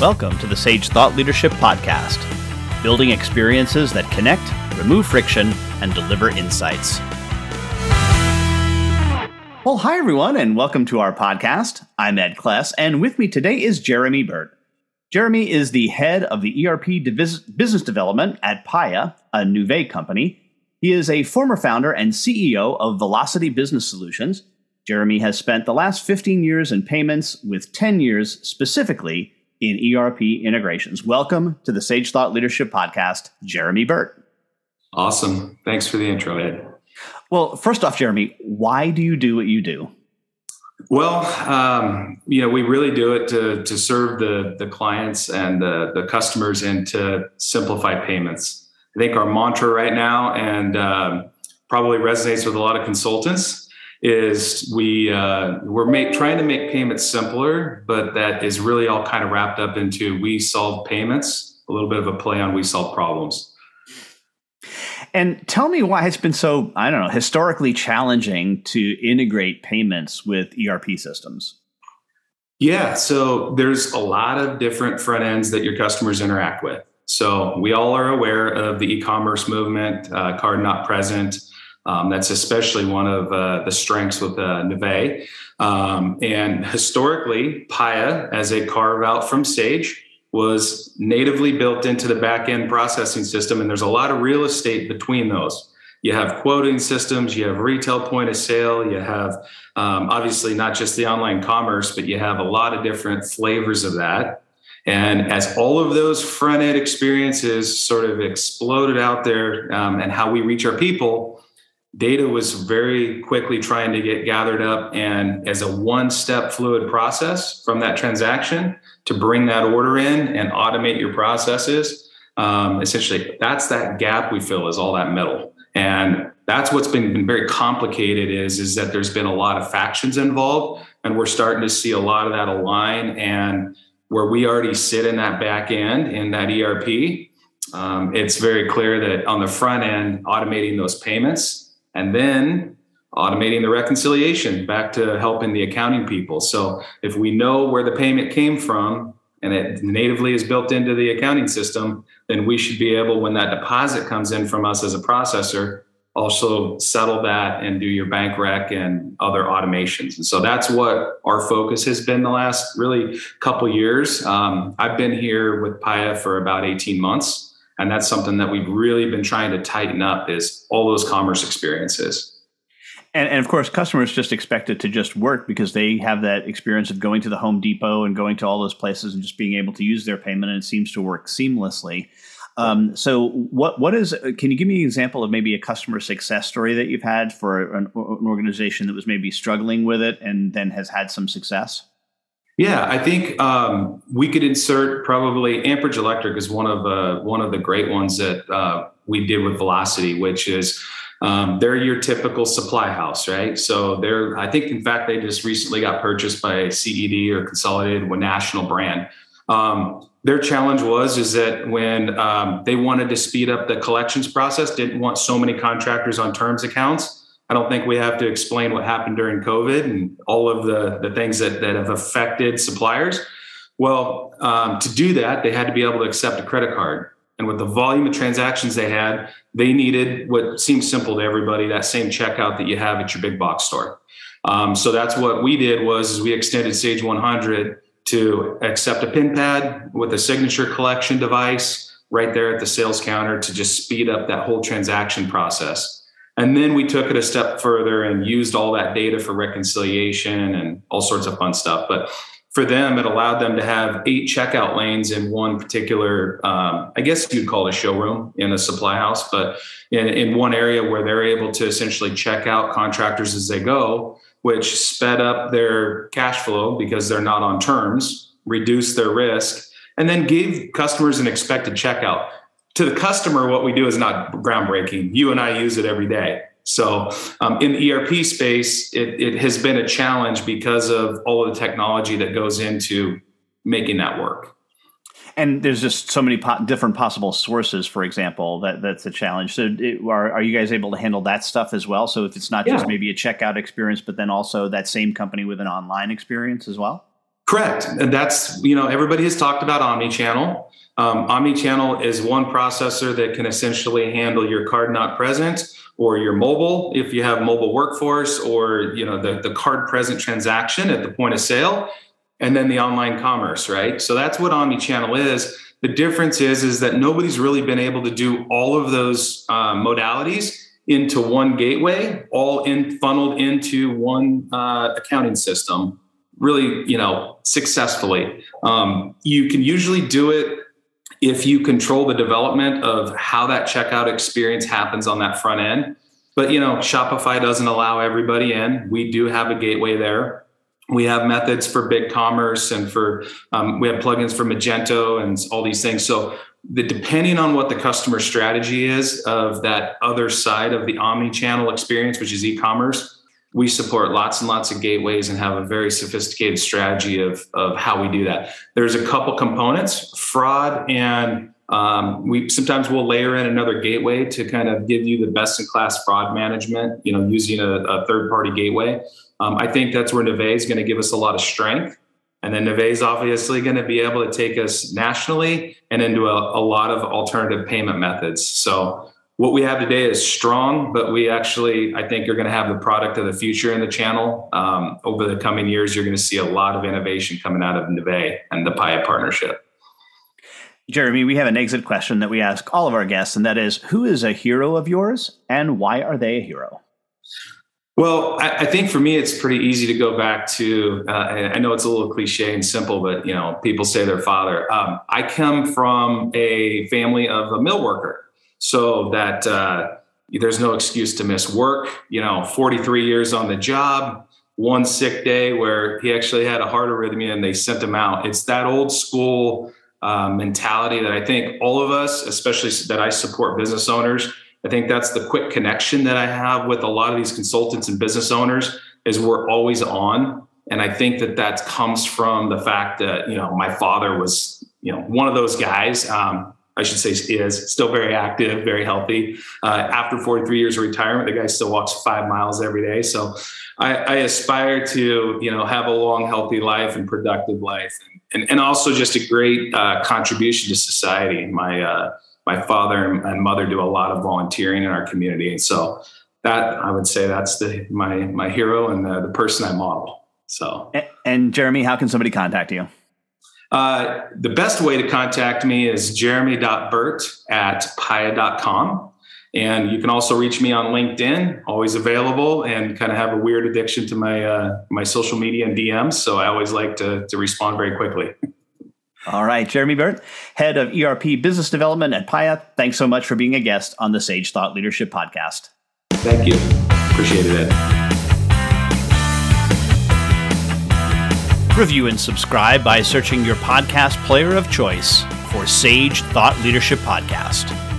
Welcome to the Sage Thought Leadership Podcast, building experiences that connect, remove friction, and deliver insights. Well, hi, everyone, and welcome to our podcast. I'm Ed Kless, and with me today is Jeremy Burt. Jeremy is the head of the ERP Divis- business development at Paya, a Nuvei company. He is a former founder and CEO of VelocIT Business Solutions. Jeremy has spent the last 15 years in payments, with 10 years specifically in ERP integrations. Welcome to the Sage Thought Leadership Podcast, Jeremy Burt. Awesome. Thanks for the intro, Ed. Well, first off, Jeremy, why do you do what you do? Well, um, you know, we really do it to, to serve the, the clients and the, the customers and to simplify payments. I think our mantra right now, and um, probably resonates with a lot of consultants, is we uh, we're make, trying to make payments simpler, but that is really all kind of wrapped up into we solve payments, a little bit of a play on we solve problems. And tell me why it's been so, I don't know, historically challenging to integrate payments with ERP systems. Yeah, so there's a lot of different front ends that your customers interact with. So we all are aware of the e-commerce movement, uh, card not present. Um, that's especially one of uh, the strengths with uh, Nuvei. Um, and historically, Paya, as a carve out from Sage, was natively built into the back end processing system. And there's a lot of real estate between those. You have quoting systems, you have retail point of sale, you have um, obviously not just the online commerce, but you have a lot of different flavors of that. And as all of those front end experiences sort of exploded out there um, and how we reach our people, data was very quickly trying to get gathered up and as a one step fluid process from that transaction to bring that order in and automate your processes um, essentially that's that gap we fill is all that middle and that's what's been, been very complicated is is that there's been a lot of factions involved and we're starting to see a lot of that align and where we already sit in that back end in that erp um, it's very clear that on the front end automating those payments and then automating the reconciliation back to helping the accounting people. So if we know where the payment came from and it natively is built into the accounting system, then we should be able, when that deposit comes in from us as a processor, also settle that and do your bank rec and other automations. And so that's what our focus has been the last really couple years. Um, I've been here with Paya for about 18 months and that's something that we've really been trying to tighten up is all those commerce experiences. And, and, of course customers just expect it to just work because they have that experience of going to the home depot and going to all those places and just being able to use their payment and it seems to work seamlessly. Um, so what what is can you give me an example of maybe a customer success story that you've had for an, an organization that was maybe struggling with it and then has had some success yeah, I think um, we could insert probably Amperage Electric is one of uh, one of the great ones that uh, we did with VelocIT, which is um, they're your typical supply house, right? So they're I think in fact they just recently got purchased by CED or consolidated with national brand. Um, their challenge was is that when um, they wanted to speed up the collections process, didn't want so many contractors on terms accounts I don't think we have to explain what happened during COVID and all of the, the things that, that have affected suppliers. Well, um, to do that, they had to be able to accept a credit card. And with the volume of transactions they had, they needed what seems simple to everybody that same checkout that you have at your big box store. Um, so that's what we did was is we extended Sage 100 to accept a pin pad with a signature collection device right there at the sales counter to just speed up that whole transaction process. And then we took it a step further and used all that data for reconciliation and all sorts of fun stuff. But for them, it allowed them to have eight checkout lanes in one particular, um, I guess you'd call it a showroom in a supply house, but in, in one area where they're able to essentially check out contractors as they go, which sped up their cash flow because they're not on terms, reduced their risk, and then gave customers an expected checkout to the customer, what we do is not groundbreaking. You and I use it every day. So um, in the ERP space, it, it has been a challenge because of all of the technology that goes into making that work. And there's just so many po- different possible sources, for example, that that's a challenge. So, it, are, are you guys able to handle that stuff as well? So, if it's not yeah. just maybe a checkout experience, but then also that same company with an online experience as well? Correct. And that's, you know, everybody has talked about omni-channel. Um, omni-channel is one processor that can essentially handle your card not present or your mobile if you have mobile workforce or you know the, the card present transaction at the point of sale and then the online commerce right so that's what omni-channel is the difference is is that nobody's really been able to do all of those um, modalities into one gateway all in funneled into one uh, accounting system really you know successfully um, you can usually do it if you control the development of how that checkout experience happens on that front end. But you know, Shopify doesn't allow everybody in. We do have a gateway there. We have methods for BigCommerce and for um, we have plugins for Magento and all these things. So the depending on what the customer strategy is of that other side of the omni-channel experience, which is e-commerce, we support lots and lots of gateways and have a very sophisticated strategy of, of how we do that. There's a couple components, fraud and um, we sometimes we'll layer in another gateway to kind of give you the best in class fraud management, you know, using a, a third party gateway. Um, I think that's where Nuvei is going to give us a lot of strength. And then Nuvei is obviously going to be able to take us nationally and into a, a lot of alternative payment methods. So what we have today is strong, but we actually, I think, you're going to have the product of the future in the channel. Um, over the coming years, you're going to see a lot of innovation coming out of Nuvei and the Paya partnership. Jeremy, we have an exit question that we ask all of our guests, and that is Who is a hero of yours, and why are they a hero? Well, I, I think for me, it's pretty easy to go back to. Uh, I know it's a little cliche and simple, but you know, people say their father. Um, I come from a family of a mill worker so that uh, there's no excuse to miss work. You know, 43 years on the job, one sick day where he actually had a heart arrhythmia and they sent him out. It's that old school uh, mentality that I think all of us, especially that I support business owners, I think that's the quick connection that I have with a lot of these consultants and business owners is we're always on. And I think that that comes from the fact that, you know, my father was, you know, one of those guys. Um, I should say is still very active, very healthy. Uh, after 43 years of retirement, the guy still walks five miles every day. So I, I, aspire to, you know, have a long, healthy life and productive life, and, and, and also just a great uh, contribution to society. My uh, my father and mother do a lot of volunteering in our community, and so that I would say that's the my my hero and the, the person I model. So, and, and Jeremy, how can somebody contact you? Uh, the best way to contact me is jeremy.burt at paya.com. And you can also reach me on LinkedIn, always available, and kind of have a weird addiction to my uh, my social media and DMs. So I always like to, to respond very quickly. All right, Jeremy Burt, head of ERP business development at Paya. Thanks so much for being a guest on the Sage Thought Leadership Podcast. Thank you. Appreciate it, Review and subscribe by searching your podcast player of choice for Sage Thought Leadership Podcast.